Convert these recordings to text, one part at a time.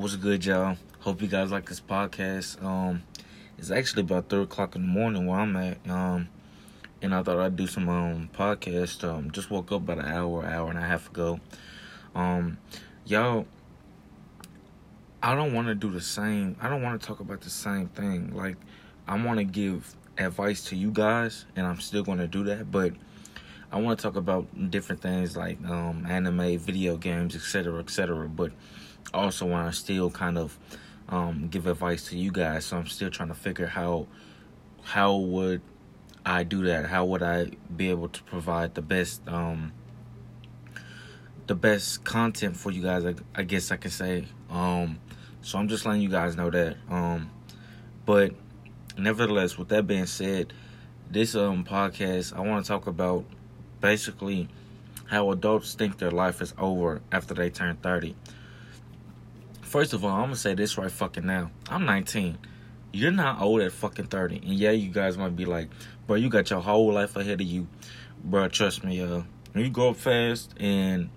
What's a good, y'all? Hope you guys like this podcast. Um, it's actually about three o'clock in the morning where I'm at. Um, and I thought I'd do some um podcast. Um, just woke up about an hour, hour and a half ago. Um, y'all, I don't want to do the same. I don't want to talk about the same thing. Like, I want to give advice to you guys, and I'm still going to do that. But I want to talk about different things like um, anime, video games, etc., etc. But also want to still kind of um, give advice to you guys. So I'm still trying to figure how how would I do that? How would I be able to provide the best um, the best content for you guys? I, I guess I can say. Um, so I'm just letting you guys know that. Um, but nevertheless, with that being said, this um podcast I want to talk about basically how adults think their life is over after they turn 30. First of all, I'm gonna say this right fucking now. I'm 19. You're not old at fucking 30. And yeah, you guys might be like, bro, you got your whole life ahead of you. Bro, trust me, uh, when you grow up fast and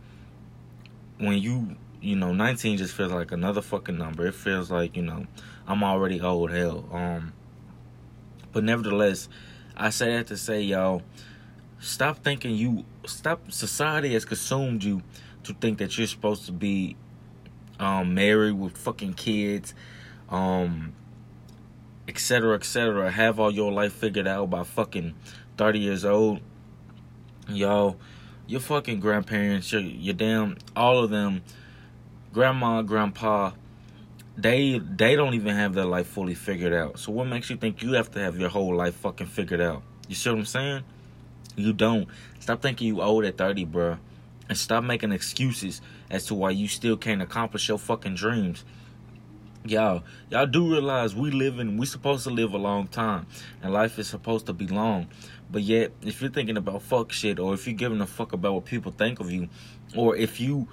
when you, you know, 19 just feels like another fucking number. It feels like, you know, I'm already old hell. Um, but nevertheless, I say that to say, y'all, stop thinking you, stop, society has consumed you to think that you're supposed to be um, married with fucking kids, um, etc., etc. Have all your life figured out by fucking 30 years old. Yo, your fucking grandparents, your, your damn, all of them, grandma, grandpa, they they don't even have their life fully figured out. So what makes you think you have to have your whole life fucking figured out? You see what I'm saying? You don't. Stop thinking you old at 30, bro. And stop making excuses as to why you still can't accomplish your fucking dreams. Y'all, y'all do realize we live in we supposed to live a long time and life is supposed to be long. But yet, if you're thinking about fuck shit or if you're giving a fuck about what people think of you, or if you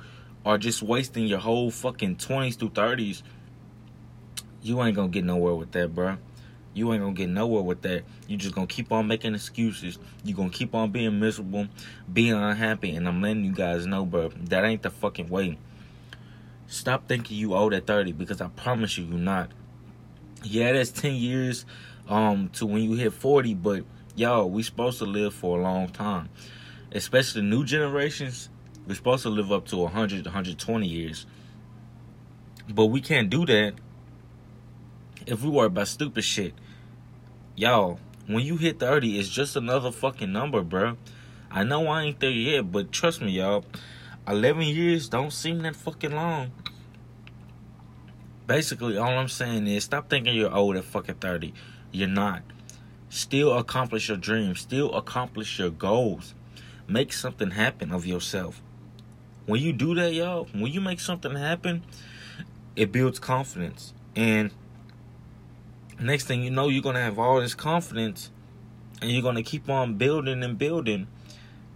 are just wasting your whole fucking 20s through 30s, you ain't gonna get nowhere with that, bro. You ain't gonna get nowhere with that. You just gonna keep on making excuses. You gonna keep on being miserable, being unhappy, and I'm letting you guys know, bro, that ain't the fucking way. Stop thinking you old at 30 because I promise you, you're not. Yeah, that's 10 years um to when you hit 40, but y'all, we supposed to live for a long time. Especially new generations, we're supposed to live up to 100, 120 years. But we can't do that if we worry about stupid shit. Y'all, when you hit 30, it's just another fucking number, bro. I know I ain't there yet, but trust me, y'all. 11 years don't seem that fucking long. Basically, all I'm saying is stop thinking you're old at fucking 30. You're not. Still accomplish your dreams. Still accomplish your goals. Make something happen of yourself. When you do that, y'all, when you make something happen, it builds confidence. And next thing you know, you're gonna have all this confidence, and you're gonna keep on building and building,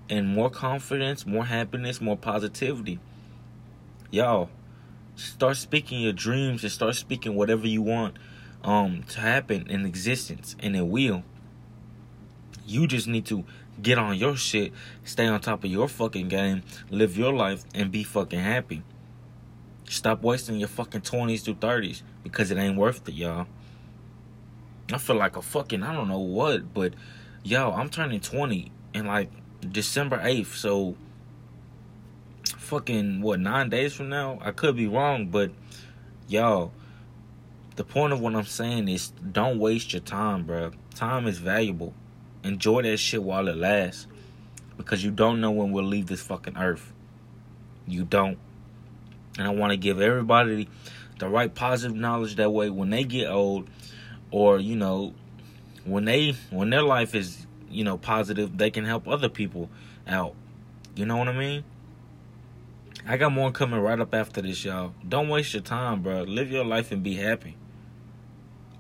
and more confidence, more happiness, more positivity. Y'all, start speaking your dreams and start speaking whatever you want um to happen in existence, and it will. You just need to get on your shit, stay on top of your fucking game, live your life, and be fucking happy. Stop wasting your fucking 20s through 30s because it ain't worth it, y'all. I feel like a fucking I don't know what, but yo, I'm turning 20 in like December 8th, so fucking what nine days from now? I could be wrong, but yo, the point of what I'm saying is don't waste your time, bro. Time is valuable. Enjoy that shit while it lasts, because you don't know when we'll leave this fucking earth. You don't, and I want to give everybody the right positive knowledge that way when they get old or you know when they when their life is you know positive they can help other people out. You know what i mean? I got more coming right up after this y'all. Don't waste your time bro live your life and be happy.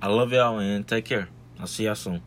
I love y'all and take care. I'll see y'all soon